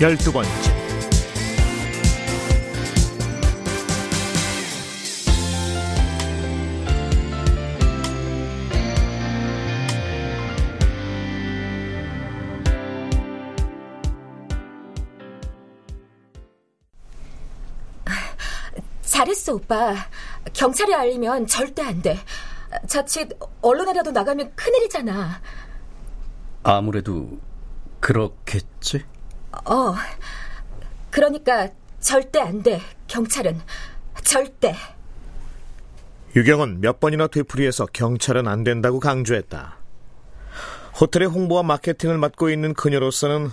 열두 번째 잘했어, 오빠. 경찰에 알리면 절대 안 돼. 자칫 언론에라도 나가면 큰일이잖아. 아무래도 그렇겠지? 어. 그러니까 절대 안 돼. 경찰은 절대. 유경은 몇 번이나 되풀이해서 경찰은 안 된다고 강조했다. 호텔의 홍보와 마케팅을 맡고 있는 그녀로서는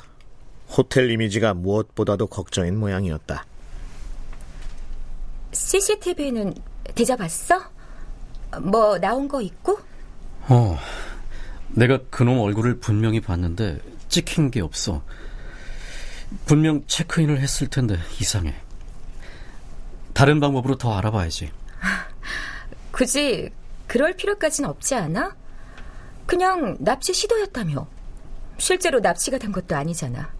호텔 이미지가 무엇보다도 걱정인 모양이었다. CCTV는 뒤져봤어? 뭐 나온 거 있고? 어, 내가 그놈 얼굴을 분명히 봤는데 찍힌 게 없어. 분명 체크인을 했을 텐데 이상해. 다른 방법으로 더 알아봐야지. 굳이 그럴 필요까지는 없지 않아? 그냥 납치 시도였다며. 실제로 납치가 된 것도 아니잖아.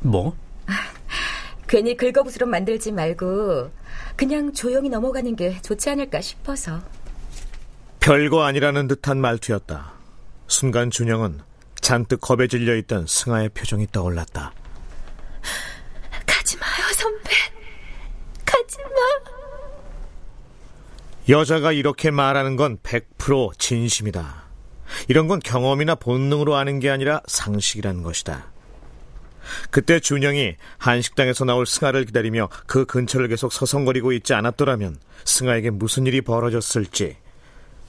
뭐? 괜히 긁어부스럼 만들지 말고 그냥 조용히 넘어가는 게 좋지 않을까 싶어서. 별거 아니라는 듯한 말투였다. 순간 준영은 잔뜩 겁에 질려 있던 승아의 표정이 떠올랐다. 가지 마요, 선배. 가지 마. 여자가 이렇게 말하는 건 100% 진심이다. 이런 건 경험이나 본능으로 아는 게 아니라 상식이라는 것이다. 그때 준영이 한식당에서 나올 승아를 기다리며 그 근처를 계속 서성거리고 있지 않았더라면 승아에게 무슨 일이 벌어졌을지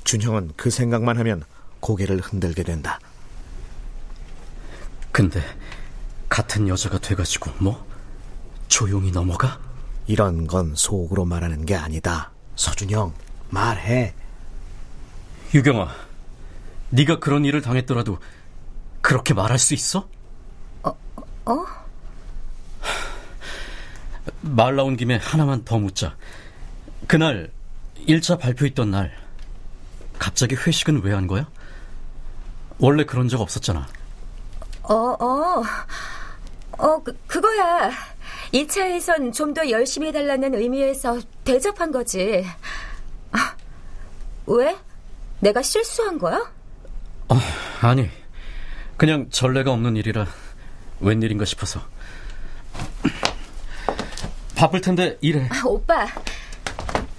준형은 그 생각만 하면 고개를 흔들게 된다. 근데 같은 여자가 돼가지고 뭐 조용히 넘어가? 이런 건 속으로 말하는 게 아니다. 서준영 말해. 유경아, 네가 그런 일을 당했더라도 그렇게 말할 수 있어? 어? 말 나온 김에 하나만 더 묻자. 그날 1차 발표 있던 날 갑자기 회식은 왜 한 거야? 원래 그런 적 없었잖아. 어, 어. 어, 그, 그거야. 2차에선 좀 더 열심히 해달라는 의미에서 대접한 거지. 아, 왜? 내가 실수한 거야? 어, 아니. 그냥 전례가 없는 일이라 웬일인가 싶어서. 바쁠 텐데 일해. 아, 오빠,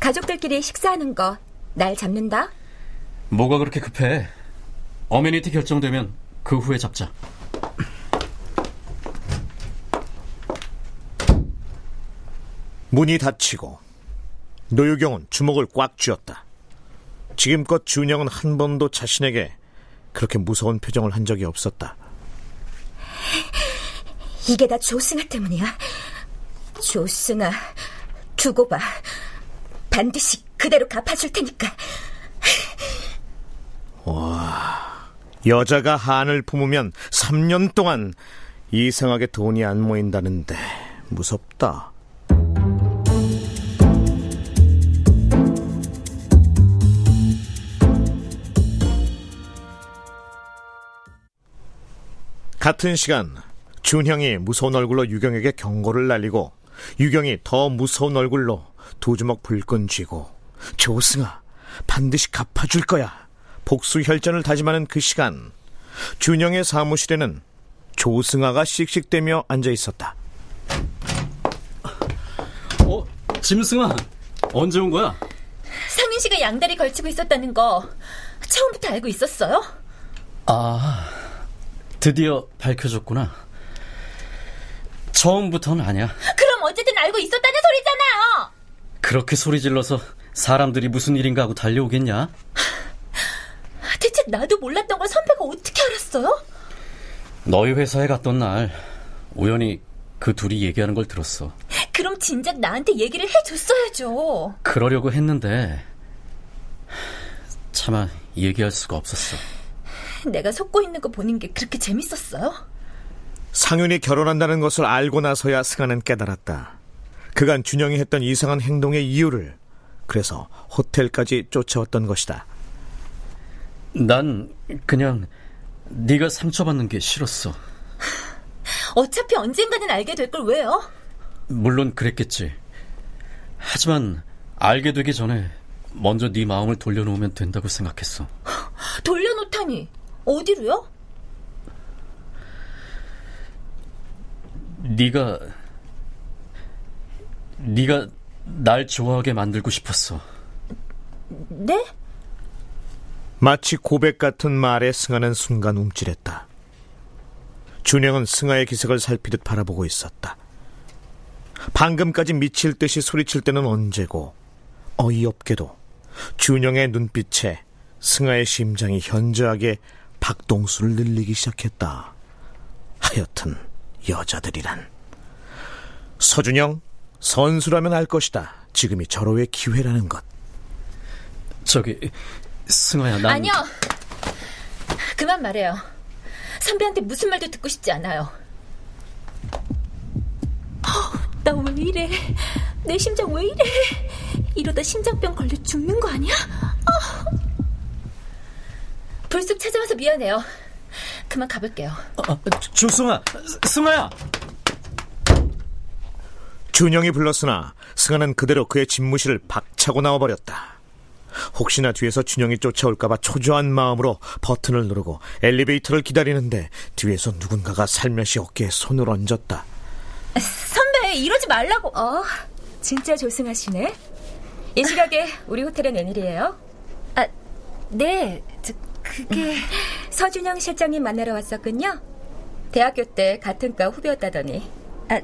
가족들끼리 식사하는 거 날 잡는다? 뭐가 그렇게 급해? 어메니티 결정되면 그 후에 잡자. 문이 닫히고 노유경은 주먹을 꽉 쥐었다. 지금껏 준영은 한 번도 자신에게 그렇게 무서운 표정을 한 적이 없었다. 이게 다 조승아 때문이야. 조승아, 두고 봐. 반드시 그대로 갚아줄 테니까. 와, 여자가 한을 품으면 3년 동안 이상하게 돈이 안 모인다는데 무섭다. 같은 시간 준형이 무서운 얼굴로 유경에게 경고를 날리고 유경이 더 무서운 얼굴로 두 주먹 불끈 쥐고 조승아 반드시 갚아줄 거야 복수 혈전을 다짐하는 그 시간 준영의 사무실에는 조승아가 씩씩대며 앉아 있었다. 어, 짐승아, 언제 온 거야? 상윤 씨가 양다리 걸치고 있었다는 거 처음부터 알고 있었어요? 아, 드디어 밝혀졌구나. 처음부터는 아니야. 그럼 어쨌든 알고 있었다는 소리잖아요. 그렇게 소리 질러서 사람들이 무슨 일인가 하고 달려오겠냐? 나도 몰랐던 걸 선배가 어떻게 알았어요? 너희 회사에 갔던 날 우연히 그 둘이 얘기하는 걸 들었어. 그럼 진작 나한테 얘기를 해줬어야죠. 그러려고 했는데 차마 얘기할 수가 없었어. 내가 속고 있는 거 보는 게 그렇게 재밌었어요? 상윤이 결혼한다는 것을 알고 나서야 승아는 깨달았다. 그간 준영이 했던 이상한 행동의 이유를 그래서 호텔까지 쫓아왔던 것이다. 난 그냥 네가 상처받는 게 싫었어. 어차피 언젠가는 알게 될 걸 왜요? 물론 그랬겠지. 하지만 알게 되기 전에 먼저 네 마음을 돌려놓으면 된다고 생각했어. 돌려놓다니 어디로요? 네가 네가 날 좋아하게 만들고 싶었어. 네? 마치 고백 같은 말에 승아는 순간 움찔했다. 준영은 승아의 기색을 살피듯 바라보고 있었다. 방금까지 미칠 듯이 소리칠 때는 언제고 어이없게도 준영의 눈빛에 승아의 심장이 현저하게 박동수를 늘리기 시작했다. 하여튼 여자들이란 서준영 선수라면 알 것이다. 지금이 절호의 기회라는 것. 저기 승아야 난 아니요. 그만 말해요. 선배한테 무슨 말도 듣고 싶지 않아요. 나 왜 이래? 내 심장 왜 이래? 이러다 심장병 걸려 죽는 거 아니야? 어. 불쑥 찾아와서 미안해요. 그만 가볼게요. 아, 주승아 승아야 준영이 불렀으나 승아는 그대로 그의 집무실을 박차고 나와버렸다. 혹시나 뒤에서 준영이 쫓아올까봐 초조한 마음으로 버튼을 누르고 엘리베이터를 기다리는데 뒤에서 누군가가 살며시 어깨에 손을 얹었다. 선배 이러지 말라고. 어, 진짜 조승하시네. 이 시각에 우리 호텔엔 웬일이에요? 아, 네, 저, 그게 서준영 실장님 만나러 왔었군요. 대학교 때 같은 과 후배였다더니. 아,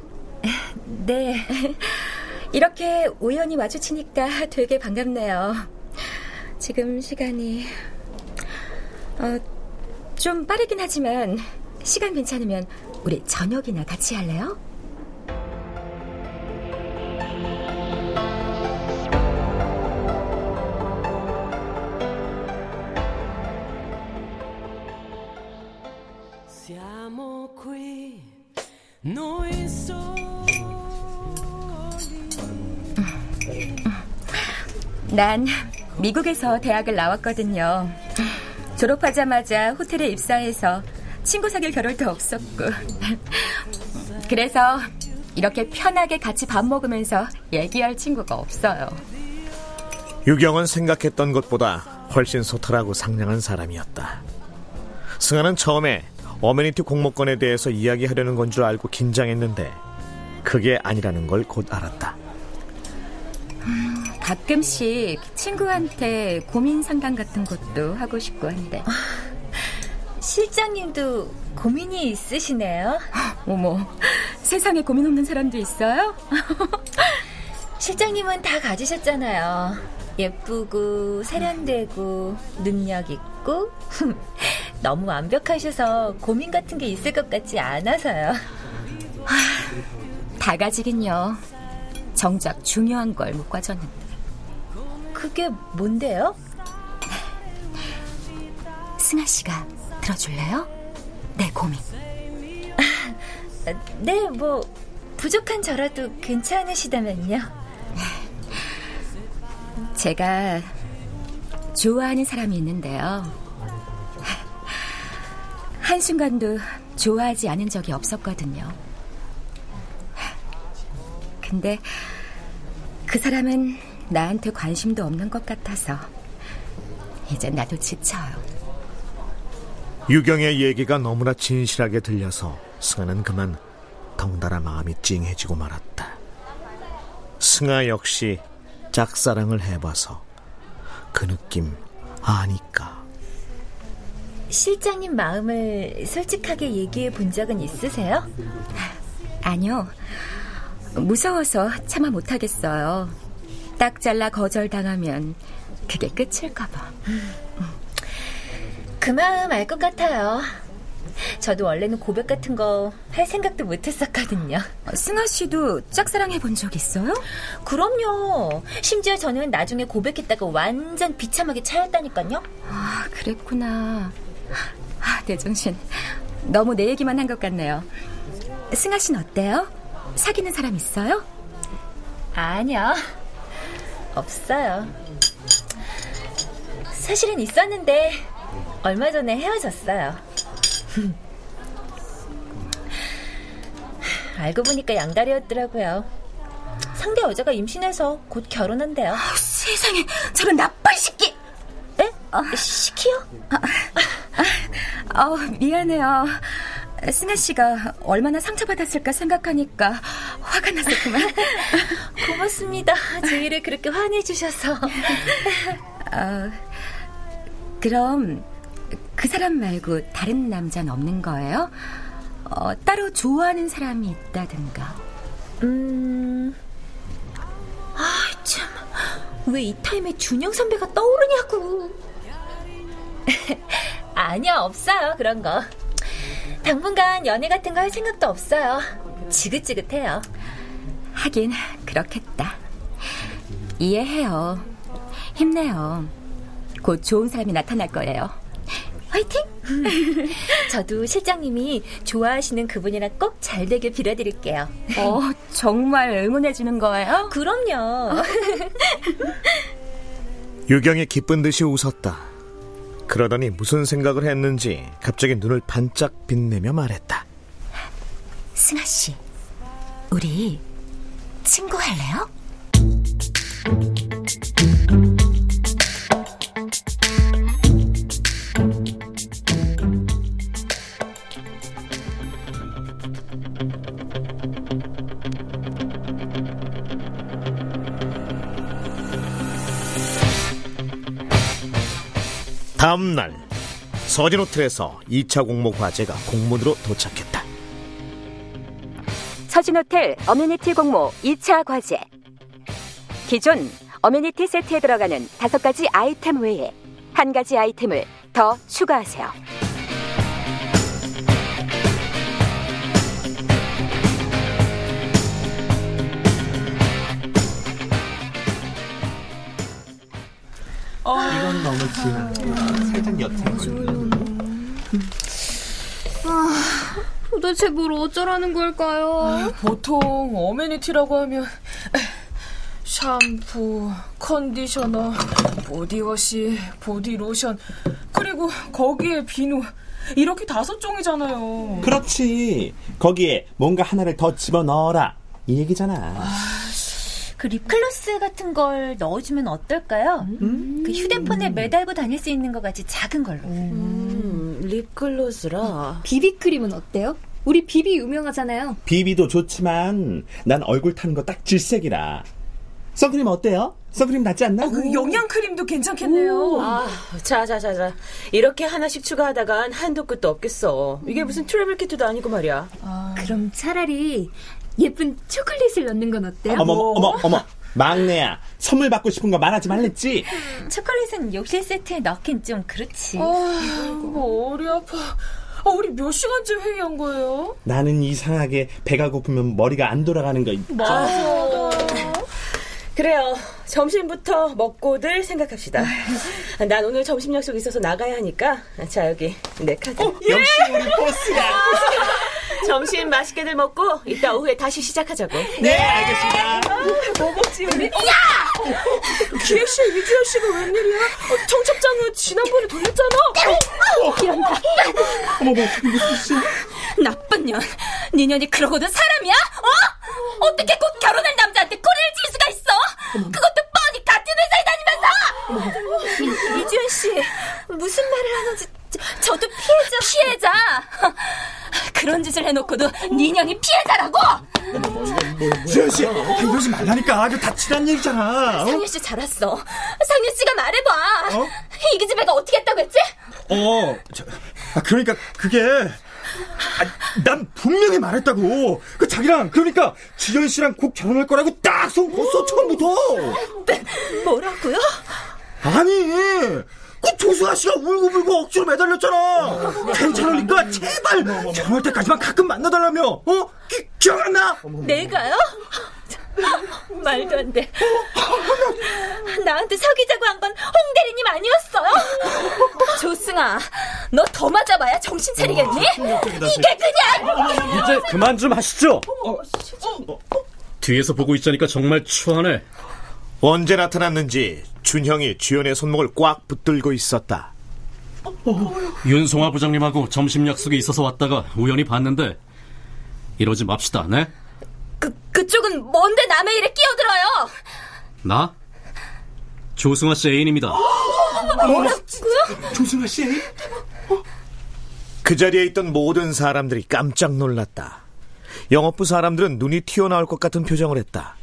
네. 이렇게 우연히 마주치니까 되게 반갑네요. 지금 시간이 어, 좀 빠르긴 하지만 시간 괜찮으면 우리 저녁이나 같이 할래요? 난 미국에서 대학을 나왔거든요. 졸업하자마자 호텔에 입사해서 친구 사귈 겨를도 없었고. 그래서 이렇게 편하게 같이 밥 먹으면서 얘기할 친구가 없어요. 유경은 생각했던 것보다 훨씬 소탈하고 상냥한 사람이었다. 승아는 처음에 어메니티 공모권에 대해서 이야기하려는 건 줄 알고 긴장했는데 그게 아니라는 걸 곧 알았다. 가끔씩 친구한테 고민 상담 같은 것도 하고 싶고 한데. 실장님도 고민이 있으시네요. 어머, 세상에 고민 없는 사람도 있어요? 실장님은 다 가지셨잖아요. 예쁘고 세련되고 능력 있고 너무 완벽하셔서 고민 같은 게 있을 것 같지 않아서요. 다 가지긴요. 정작 중요한 걸 못 가졌는데. 그게 뭔데요? 승아 씨가 들어줄래요? 내 고민. 네, 뭐 부족한 저라도 괜찮으시다면요. 제가 좋아하는 사람이 있는데요. 한순간도 좋아하지 않은 적이 없었거든요. 근데 그 사람은 나한테 관심도 없는 것 같아서 이제 나도 지쳐요. 유경의 얘기가 너무나 진실하게 들려서 승아는 그만 덩달아 마음이 찡해지고 말았다. 승아 역시 짝사랑을 해봐서 그 느낌 아니까. 실장님 마음을 솔직하게 얘기해 본 적은 있으세요? 아니요. 무서워서 참아 못하겠어요. 딱 잘라 거절당하면 그게 끝일까 봐. 그 마음 알 것 같아요. 저도 원래는 고백 같은 거 할 생각도 못 했었거든요. 승아 씨도 짝사랑 해 본 적 있어요? 그럼요. 심지어 저는 나중에 고백했다가 완전 비참하게 차였다니까요. 아, 그랬구나. 아, 내 정신. 너무 내 얘기만 한 것 같네요. 승아 씨는 어때요? 사귀는 사람 있어요? 아니요. 없어요. 사실은 있었는데 얼마 전에 헤어졌어요. 알고 보니까 양다리였더라고요. 상대 여자가 임신해서 곧 결혼한대요. 아, 세상에 저런 나쁜 시끼! 에? 어, 시키요? 아, 어, 미안해요. 승아 씨가 얼마나 상처받았을까 생각하니까 화가 났었구만. 고맙습니다. 제 일을 그렇게 화내주셔서. 어, 그럼 그 사람 말고 다른 남자는 없는 거예요? 어, 따로 좋아하는 사람이 있다든가. 음. 아, 참. 왜 이 타임에 준영 선배가 떠오르냐고. 아니요, 없어요. 그런 거. 당분간 연애 같은 거 할 생각도 없어요. 지긋지긋해요. 하긴 그렇겠다. 이해해요. 힘내요. 곧 좋은 사람이 나타날 거예요. 화이팅! 저도 실장님이 좋아하시는 그분이랑 꼭 잘 되길 빌어드릴게요. 어, 정말 응원해주는 거예요? 그럼요. 유경이 기쁜 듯이 웃었다. 그러더니 무슨 생각을 했는지 갑자기 눈을 반짝 빛내며 말했다. 승아 씨, 우리 친구 할래요? 다음 날 서진 호텔에서 2차 공모 과제가 공문으로 도착했다. 서진호텔 어메니티 공모 2차 과제. 기존 어메니티 세트에 들어가는 다섯 가지 아이템 외에 한 가지 아이템을 더 추가하세요. 이건 너무 진 살짝 옅은 걸로 도대체 뭘 어쩌라는 걸까요? 보통 어메니티라고 하면 샴푸, 컨디셔너, 보디워시, 보디로션 그리고 거기에 비누 이렇게 다섯 종이잖아요. 그렇지 거기에 뭔가 하나를 더 집어넣어라 이 얘기잖아 그 립글로스 같은 걸 넣어주면 어떨까요? 그 휴대폰에 매달고 다닐 수 있는 것 같이 작은 걸로. 립글로스라. 비비크림은 어때요? 우리 비비 유명하잖아요. 비비도 좋지만 난 얼굴 타는 거 딱 질색이라 선크림 어때요? 선크림 낫지 않나? 어, 그 영양 크림도 괜찮겠네요. 아, 자, 자, 자, 자. 이렇게 하나씩 추가하다간 한도 끝도 없겠어. 이게 무슨 travel kit도 아니고 말이야. 그럼 차라리 예쁜 초콜릿을 넣는 건 어때요? 어머 어머 어머 막내야 선물 받고 싶은 거 말하지 말랬지 초콜릿은 욕실 세트에 넣긴 좀 그렇지. 뭐 머리 아파. 아, 우리 몇 시간째 회의한 거예요? 나는 이상하게 배가 고프면 머리가 안 돌아가는 거 있죠 그래요. 점심부터 먹고들 생각합시다. 난 오늘 점심 약속 있어서 나가야 하니까. 자, 여기 내 카드. 역시 우리 보스야 점심 맛있게들 먹고 이따 오후에 다시 시작하자고. 네 알겠습니다 뭐 먹지 우리? 야! 기혜 씨, 이주연 씨가 웬일이야? 어, 청첩장은 지난번에 돌렸잖아. 어 머뭐 무슨 씨 나쁜 년. 네 년이 그러고도 사람이야? 어? 어떻게 곧 결혼할 남자한테 꼬리를 질 수가 있어? 그것도 뻔히 같은 회사에 다니면서! 이주연 씨, 무슨 말을 하는지 저, 도 피해자. 피해자! 그런 짓을 해놓고도 네 년이 피해자라고! 지현 씨 이러지 말라니까 이거 다 친한 얘기잖아 어? 상윤 씨 잘 왔어. 상윤 씨가 말해봐. 어? 이 기 집애가 어떻게 했다고 했지? 어, 저, 아, 그러니까 그게 아, 난 분명히 말했다고. 그 자기랑 그러니까 지현 씨랑 곧 결혼할 거라고 딱손 걷어 처음부터. 뭐라고요? 아니, 그 조승아 씨가 울고불고 억지로 매달렸잖아. 괜찮으니까 제발 결혼할 때까지만 가끔 만나달라며. 어? 기, 기억 안 나? 내가요? 말도 안 돼. 나한테 사귀자고 한 건 홍 대리님 아니었어요? 조승아, 너 더 맞아봐야 정신 차리겠니? 이게 그냥! 이제 그만 좀 하시죠. 뒤에서 보고 있자니까 정말 추하네. 언제 나타났는지 준형이 주연의 손목을 꽉 붙들고 있었다. 윤송화 부장님하고 점심 약속이 있어서 왔다가 우연히 봤는데 이러지 맙시다, 네? 그, 그쪽은 뭔데 남의 일에 끼어들어요? 나? 조승아 씨 애인입니다. 뭐라고요? 조승아 씨? 그 자리에 있던 모든 사람들이 깜짝 놀랐다. 영업부 사람들은 눈이 튀어나올 것 같은 표정을 했다.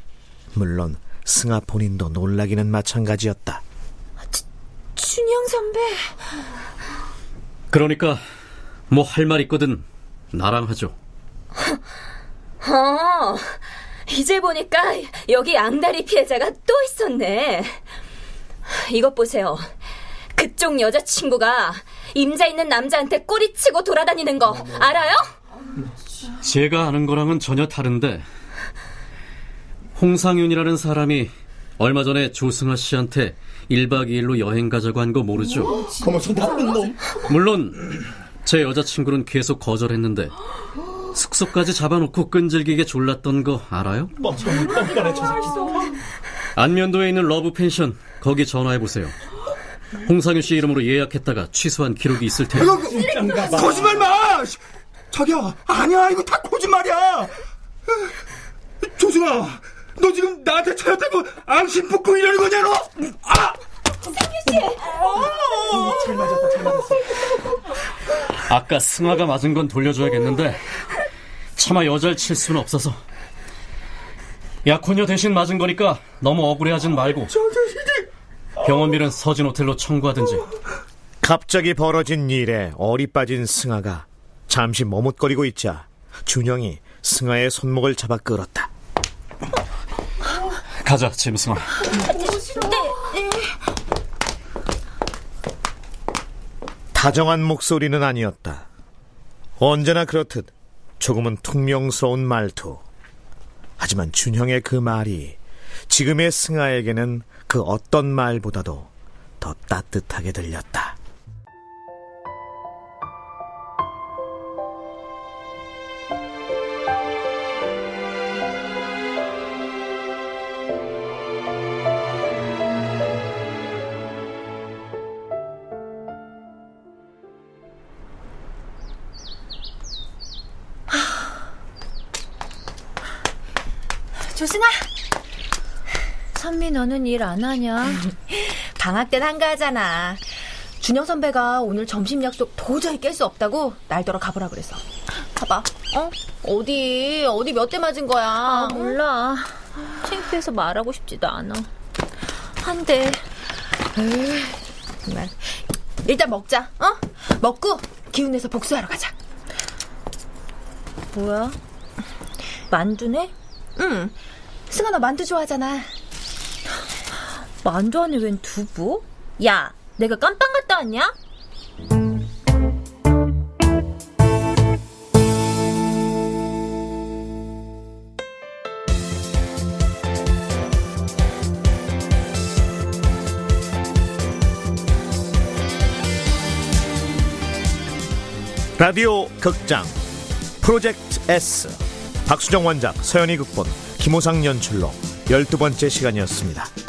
물론 승아 본인도 놀라기는 마찬가지였다. 준영 선배. 그러니까 뭐 할 말 있거든 나랑 하죠. 어, 이제 보니까 여기 앙다리 피해자가 또 있었네. 이것 보세요. 그쪽 여자친구가 임자 있는 남자한테 꼬리치고 돌아다니는 거 알아요? 제가 아는 거랑은 전혀 다른데 홍상윤이라는 사람이 얼마 전에 조승아 씨한테 1박 2일로 여행 가자고 한 거 모르죠? 어머 저 나쁜 놈. 물론 제 여자친구는 계속 거절했는데 숙소까지 잡아놓고 끈질기게 졸랐던 거 알아요? 저. 안면도에 있는 러브 펜션 거기 전화해 보세요. 홍상윤 씨 이름으로 예약했다가 취소한 기록이 있을 테니 거짓말 마! 자기야, 아니야, 이거 다 거짓말이야! 조승아, 너 지금 나한테 차였다고 앙심 품고 이러는 거냐, 너? 아! 잘 맞았다, 잘 맞았어. 아까 승아가 맞은 건 돌려줘야겠는데 차마 여자를 칠 수는 없어서 약혼녀 대신 맞은 거니까 너무 억울해하진 말고 병원비는 서진 호텔로 청구하든지 갑자기 벌어진 일에 어리 빠진 승아가 잠시 머뭇거리고 있자 준형이 승아의 손목을 잡아 끌었다. 가자 짐승아 다정한 목소리는 아니었다. 언제나 그렇듯 조금은 퉁명스러운 말투. 하지만 준형의 그 말이 지금의 승아에게는 그 어떤 말보다도 더 따뜻하게 들렸다. 조승아. 선미 너는 일 안 하냐? 방학 땐 한가하잖아. 준영 선배가 오늘 점심 약속 도저히 깰 수 없다고 날더러 가보라 그래서. 가봐. 어? 어디? 어디 몇 대 맞은 거야? 아, 몰라. 창피해서 말하고 싶지도 않아. 한 대. 에이, 정말. 일단 먹자. 어? 먹고 기운 내서 복수하러 가자. 뭐야? 만두네? 응. 승아 너 만두 좋아하잖아. 만두 안에 웬 두부? 야, 내가 깜빵 갔다 왔냐? 라디오 극장 프로젝트 S 박수정 원작 서연이 극본 김호상 연출로 12번째 시간이었습니다.